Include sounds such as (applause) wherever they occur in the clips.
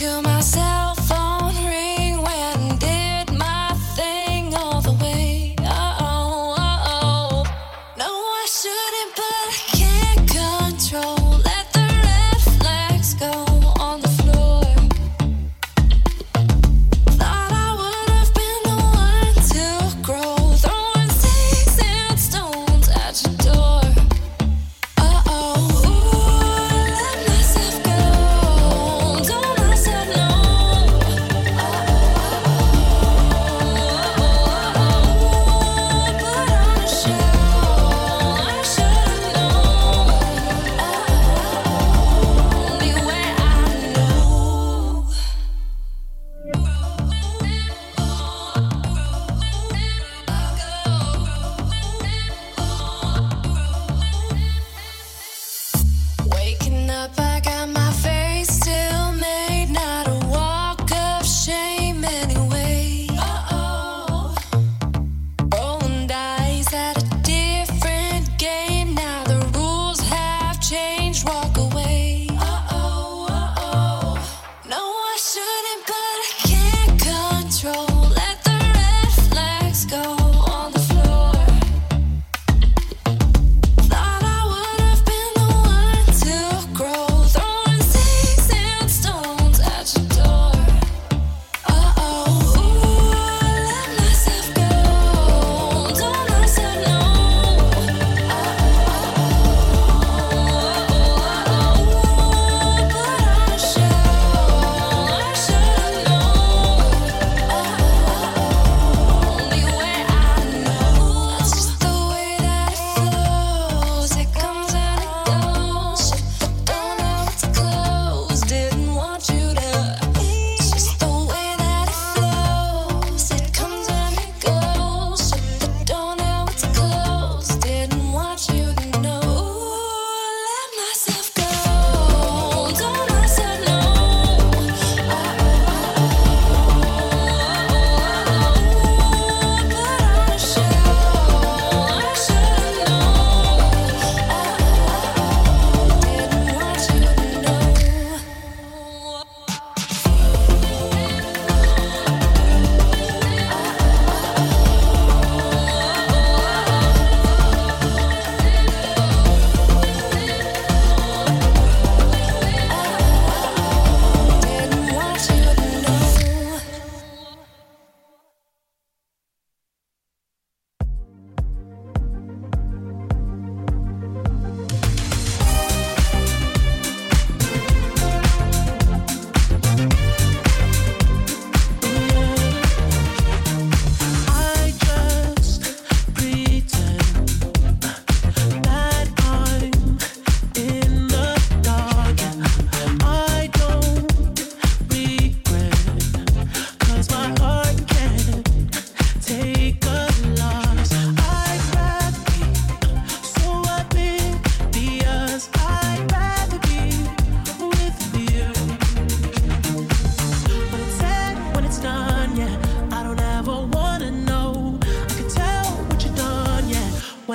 to myself.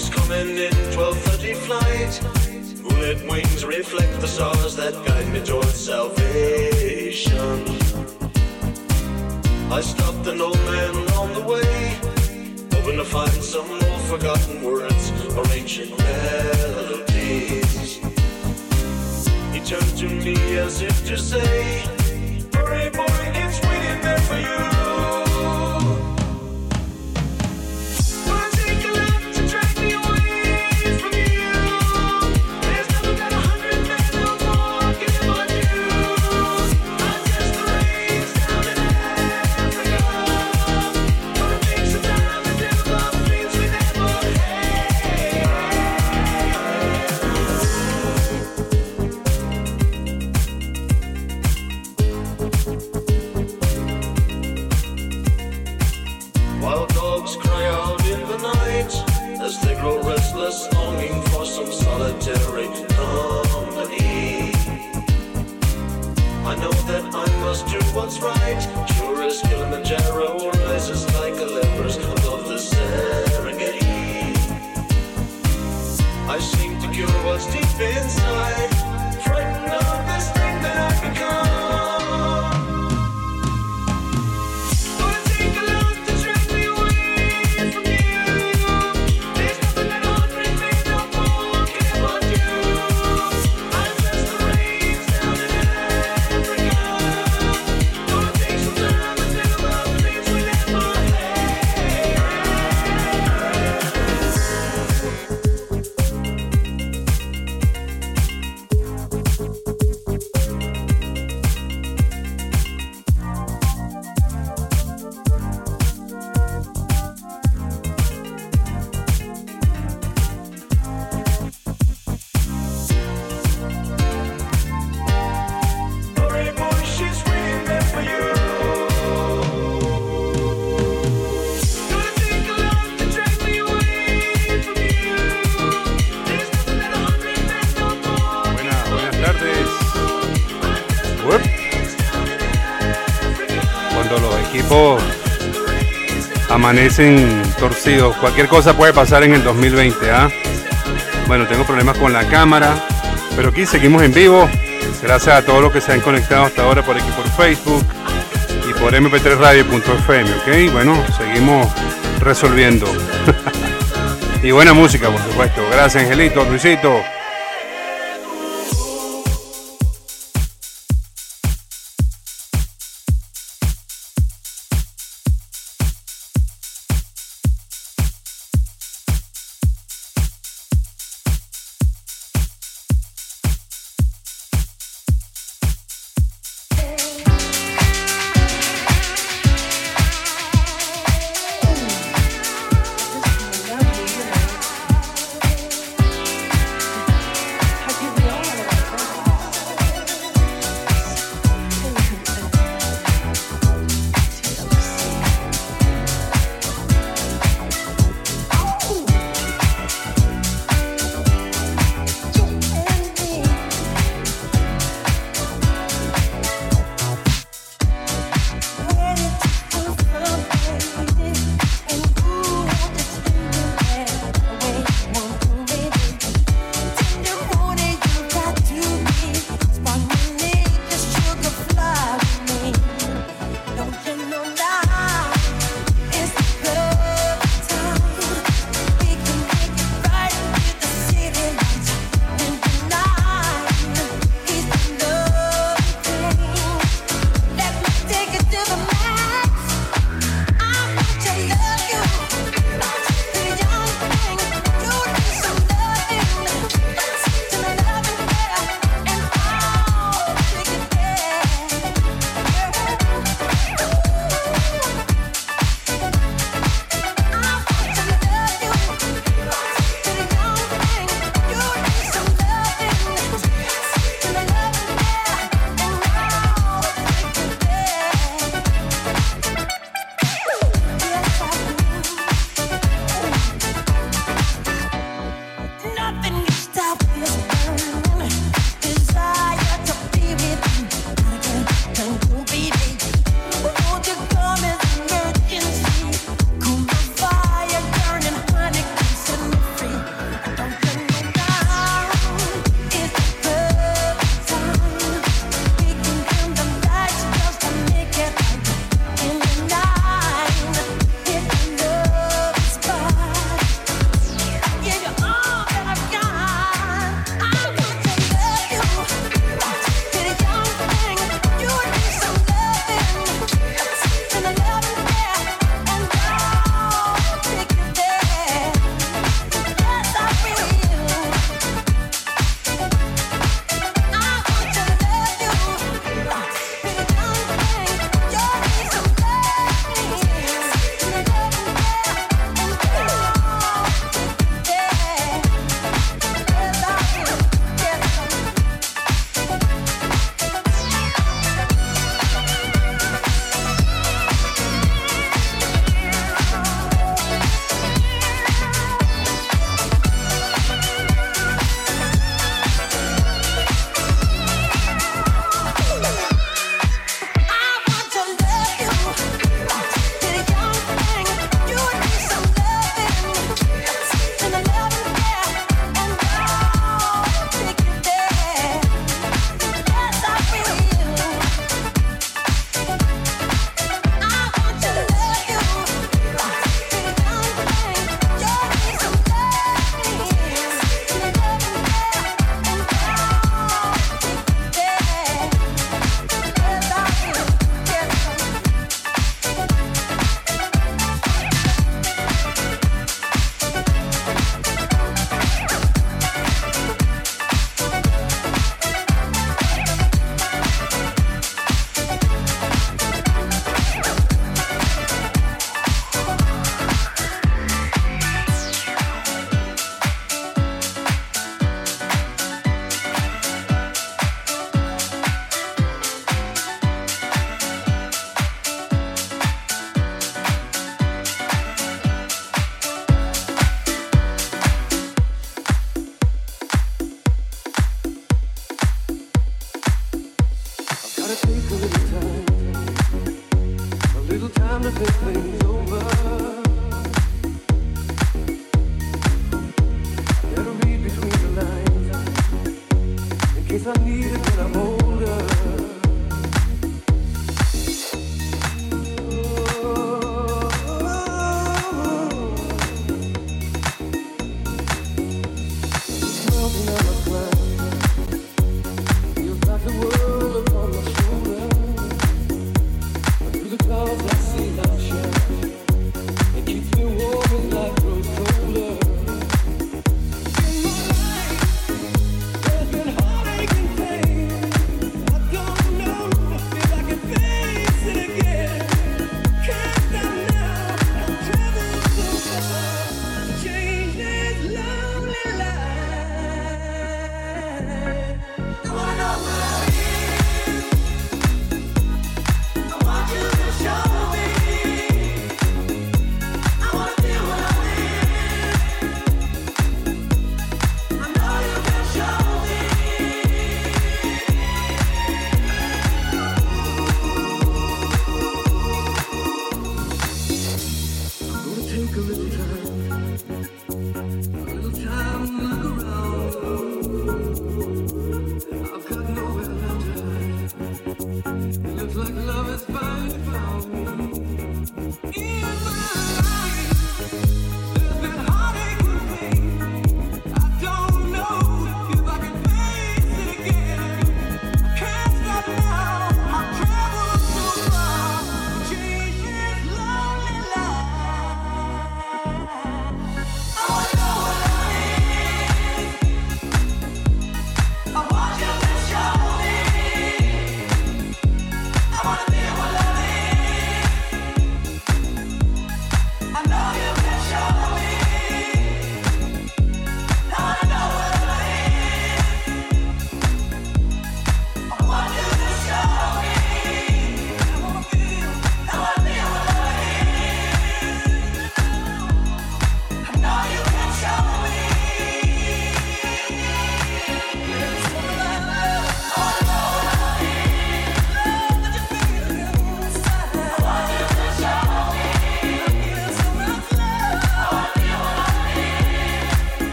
She's coming in 12.30 flight. Roulette wings reflect the stars that guide me towards salvation. I stopped an old man on the way, hoping to find some more forgotten words or ancient melodies. He turned to me as if to say, amanecen torcidos. Cualquier cosa puede pasar en el 2020. ¿ah? Bueno, tengo problemas con la cámara, pero aquí seguimos en vivo. Gracias a todos los que se han conectado hasta ahora por aquí por Facebook y por mp3radio.fm, ¿ok? Bueno, seguimos resolviendo. (laughs) y buena música, por supuesto. Gracias, Angelito, Luisito.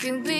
Baby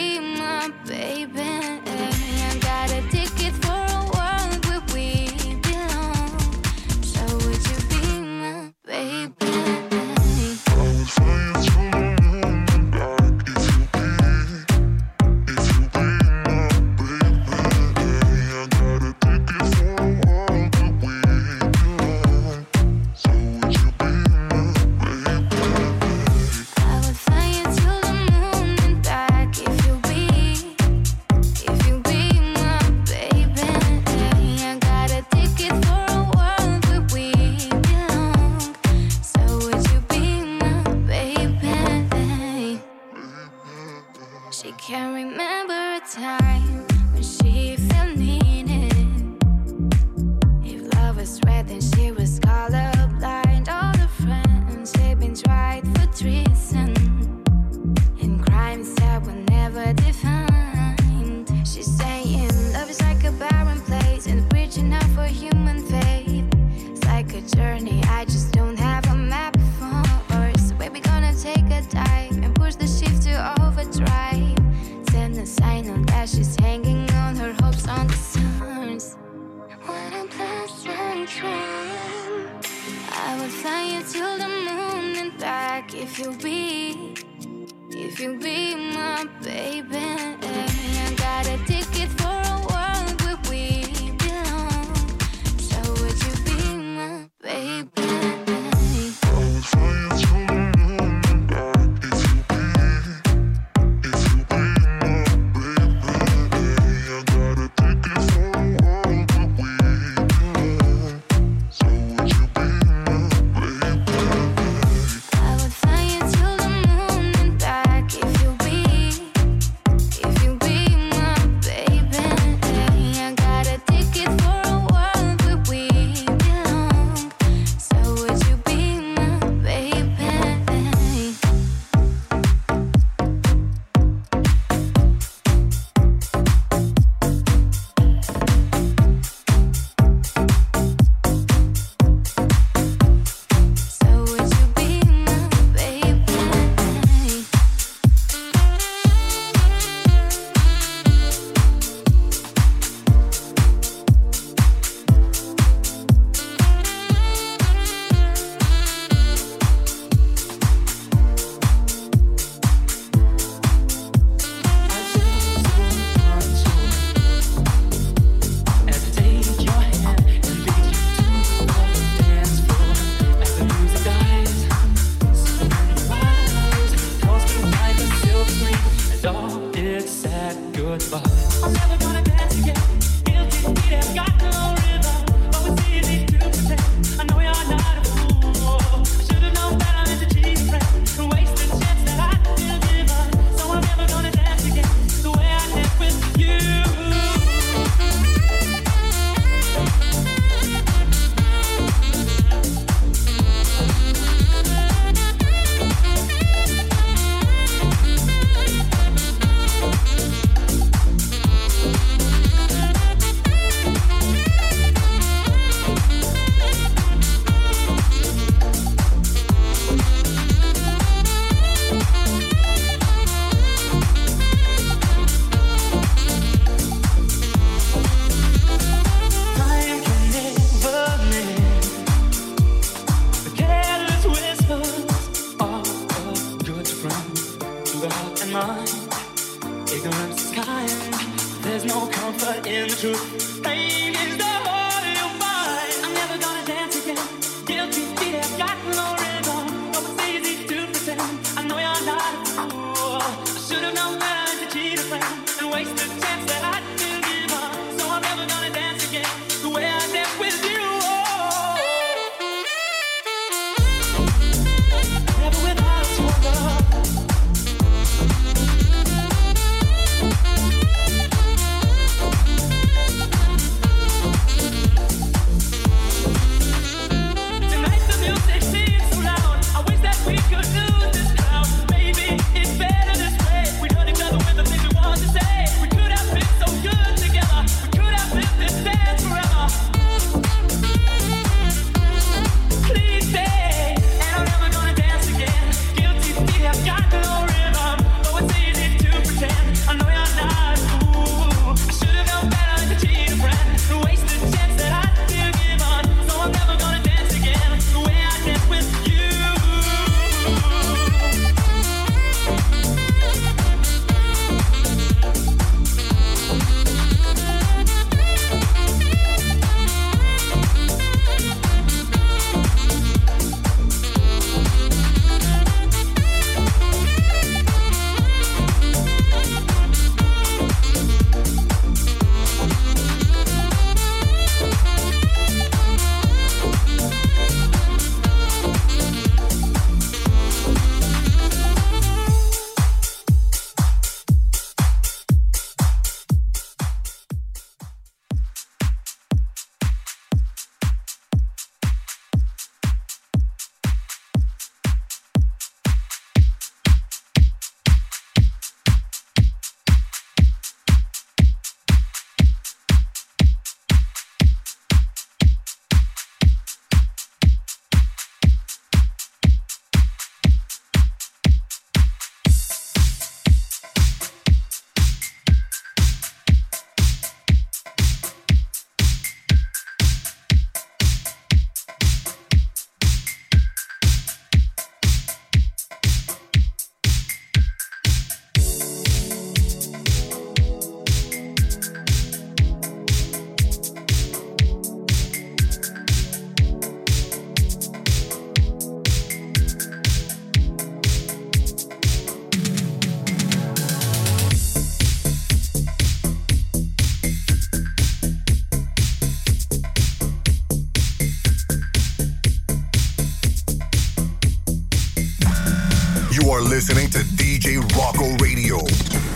listening to DJ Rocco Radio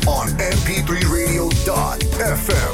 on mp3radio.fm.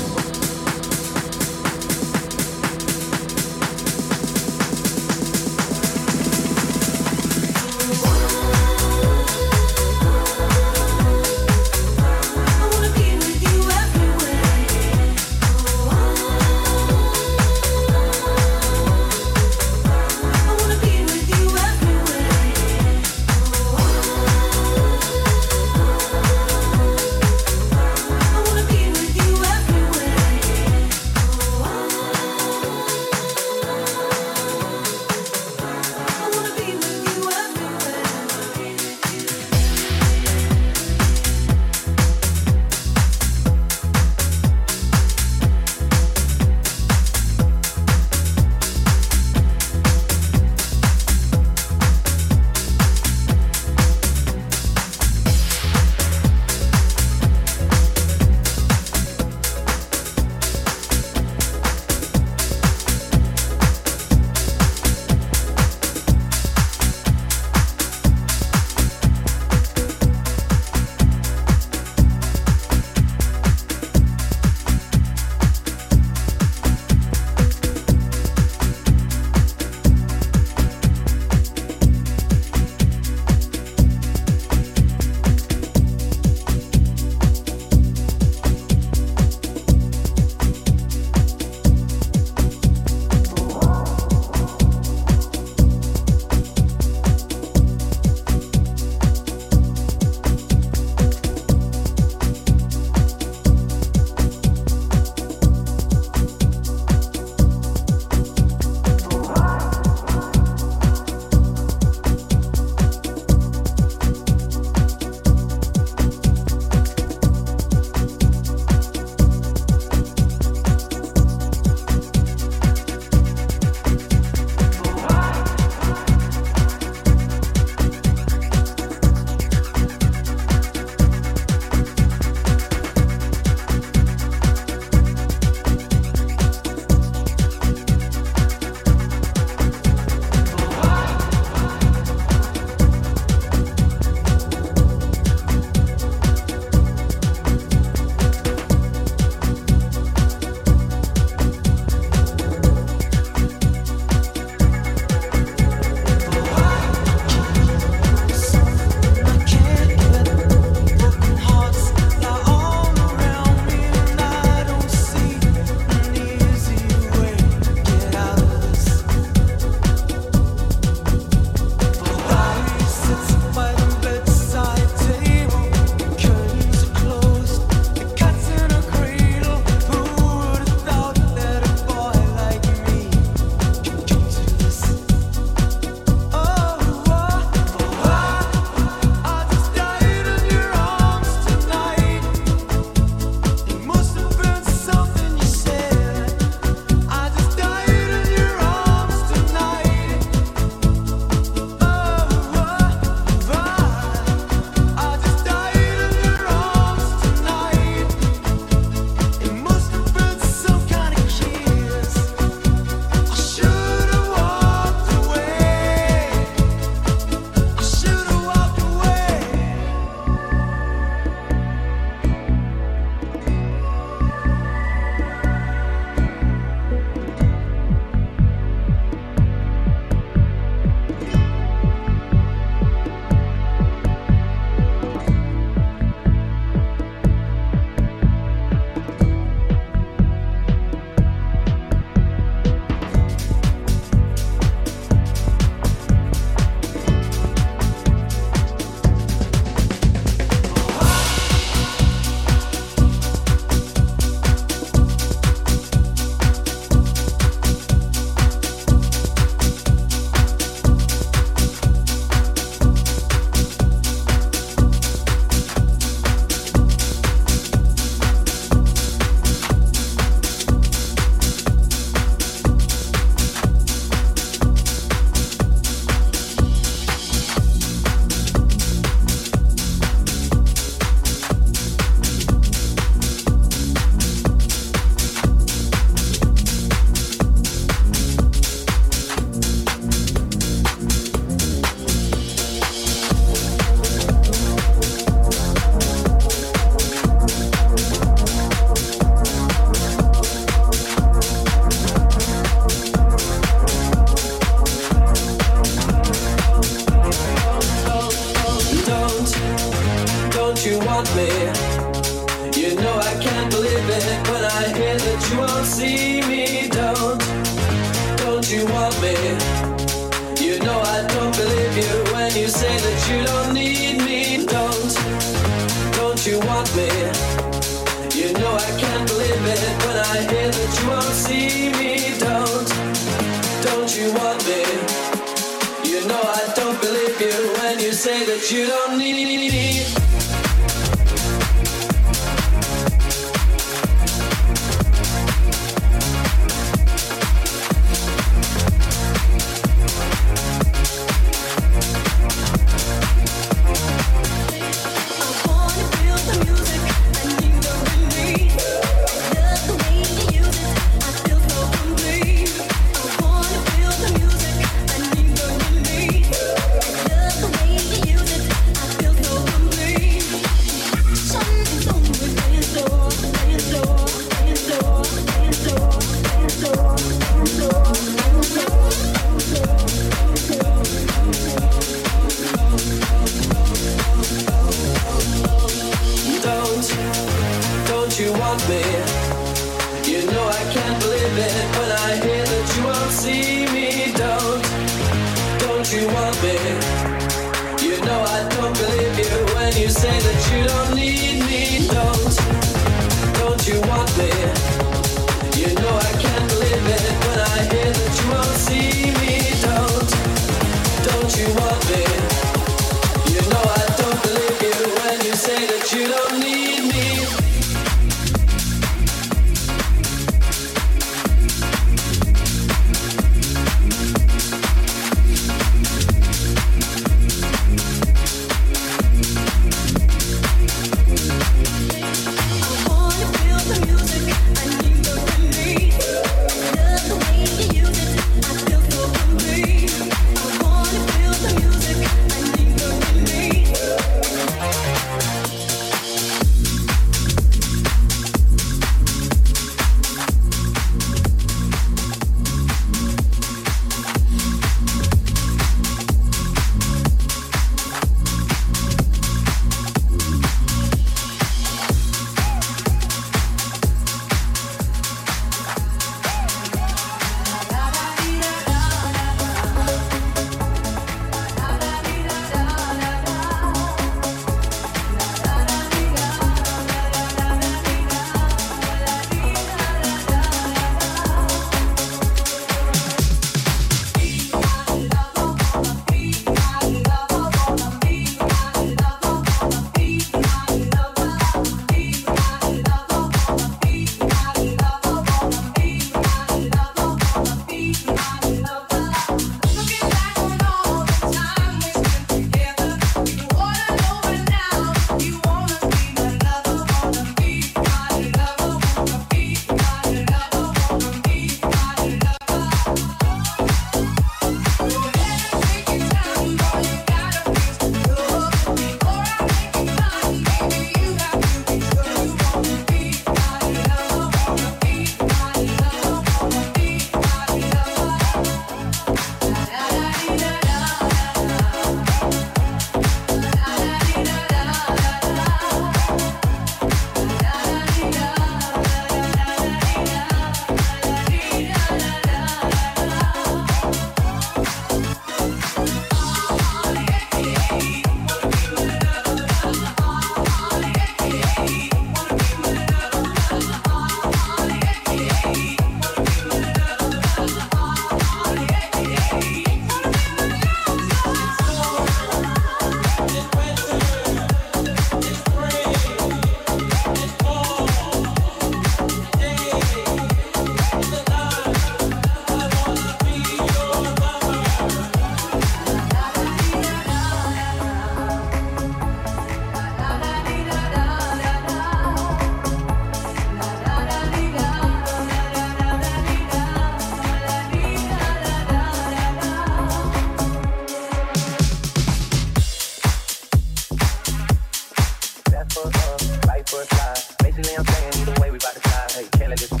for a. Basically, I'm saying either way, to. Hey, can't let this one.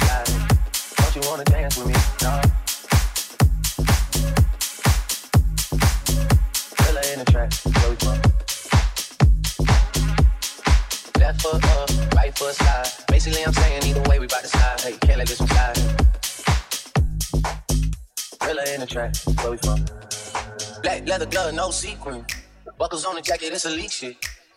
Don't you wanna dance with me? In the track, right. Basically, I'm saying either way, to. Hey, can't let this one slide. In the track, Black leather glove, no sequin. Buckles on the jacket, it's elite shit.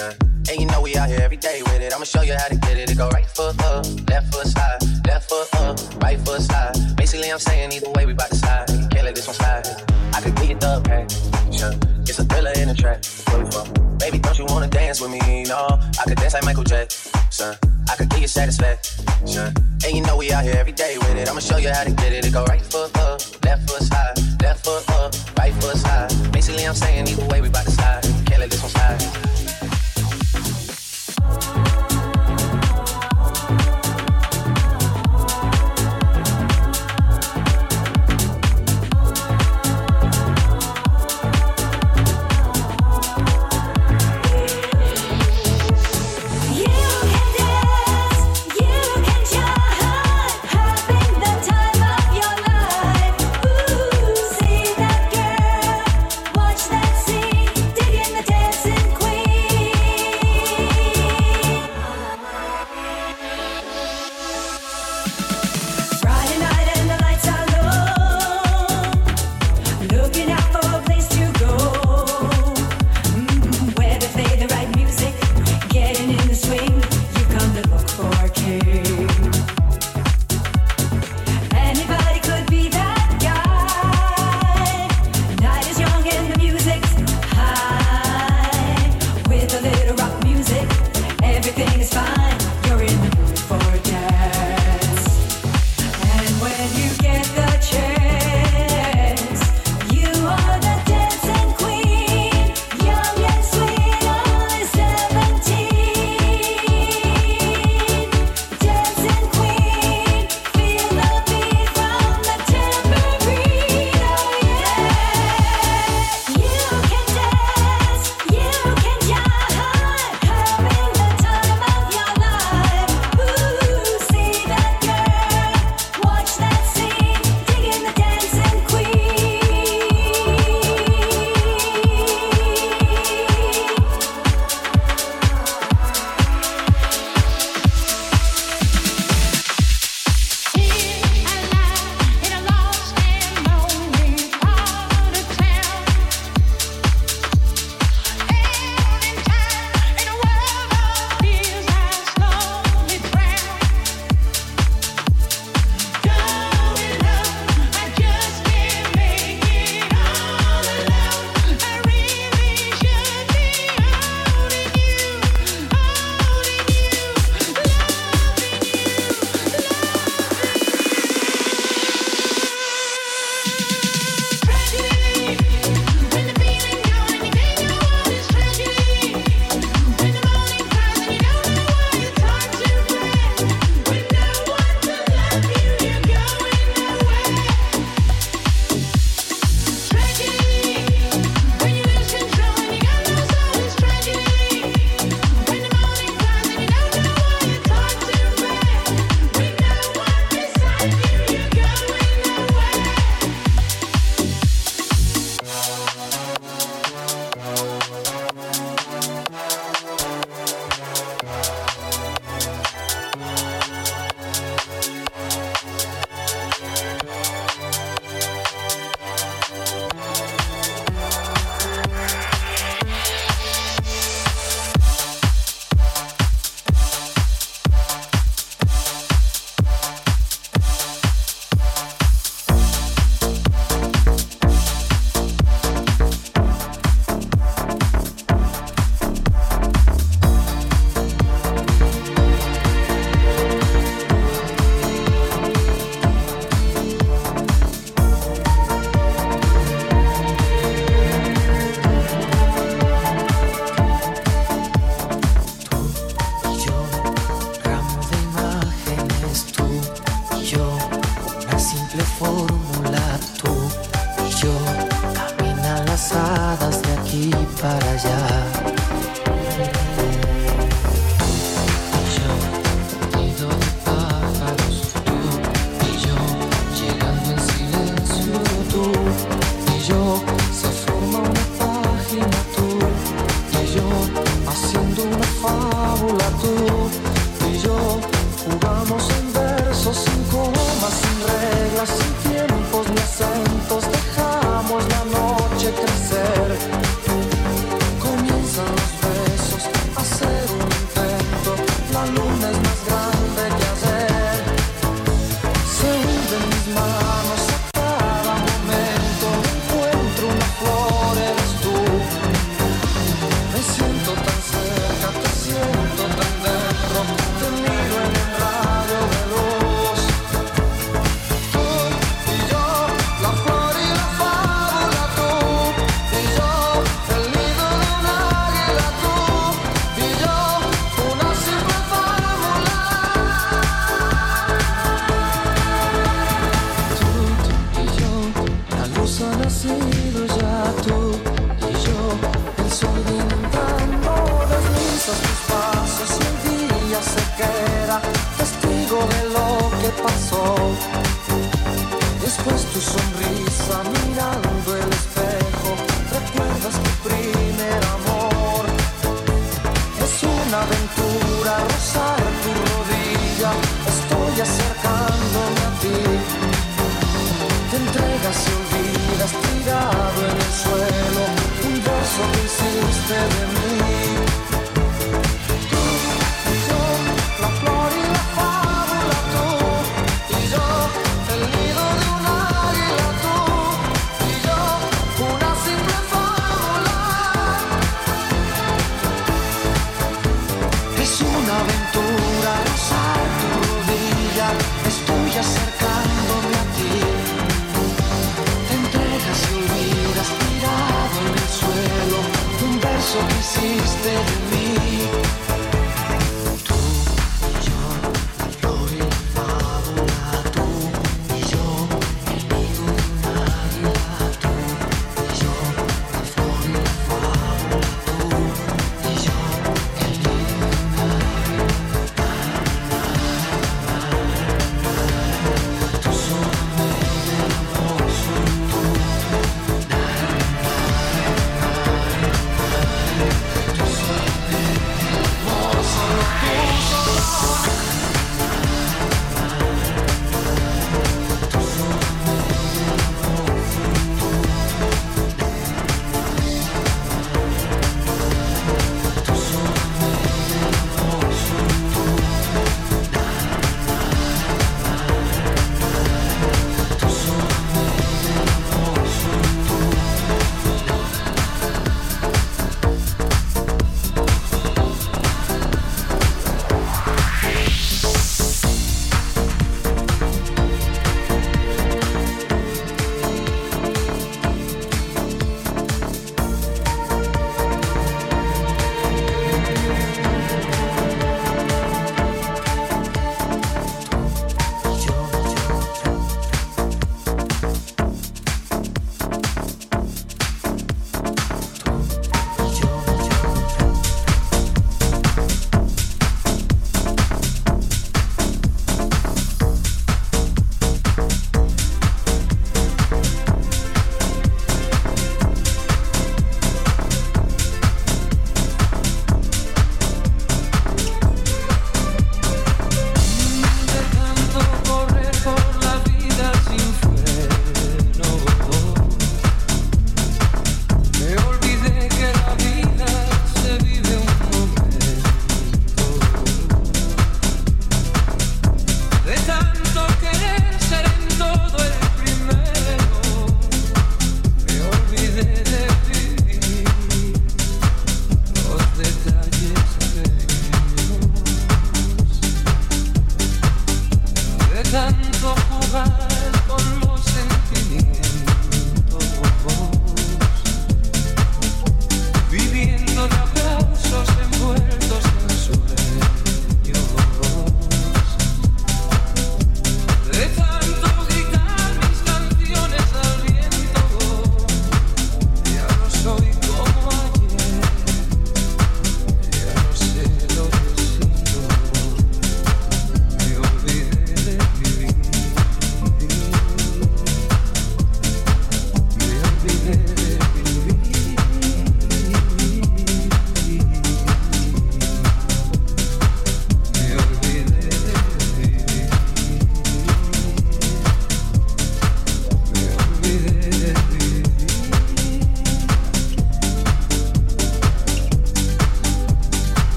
And you know we out here every day with it. I'ma show you how to get it. It go right foot up, left foot slide, left foot up, right foot slide. Basically, I'm saying either way, we bout to slide. Can't let this one slide. I could get the passion. It's a thriller in the track. Baby, don't you wanna dance with me? No, I could dance like Michael Jackson. I could give you satisfaction. And you know we out here every day with it. I'ma show you how to get it. It go right foot up, left foot slide, left foot up, right foot slide. Basically, I'm saying either way, we bout to slide. Can't let this one slide.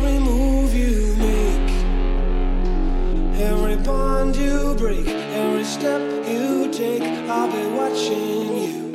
every move you make, every bond you break, every step you take. I'll be watching you.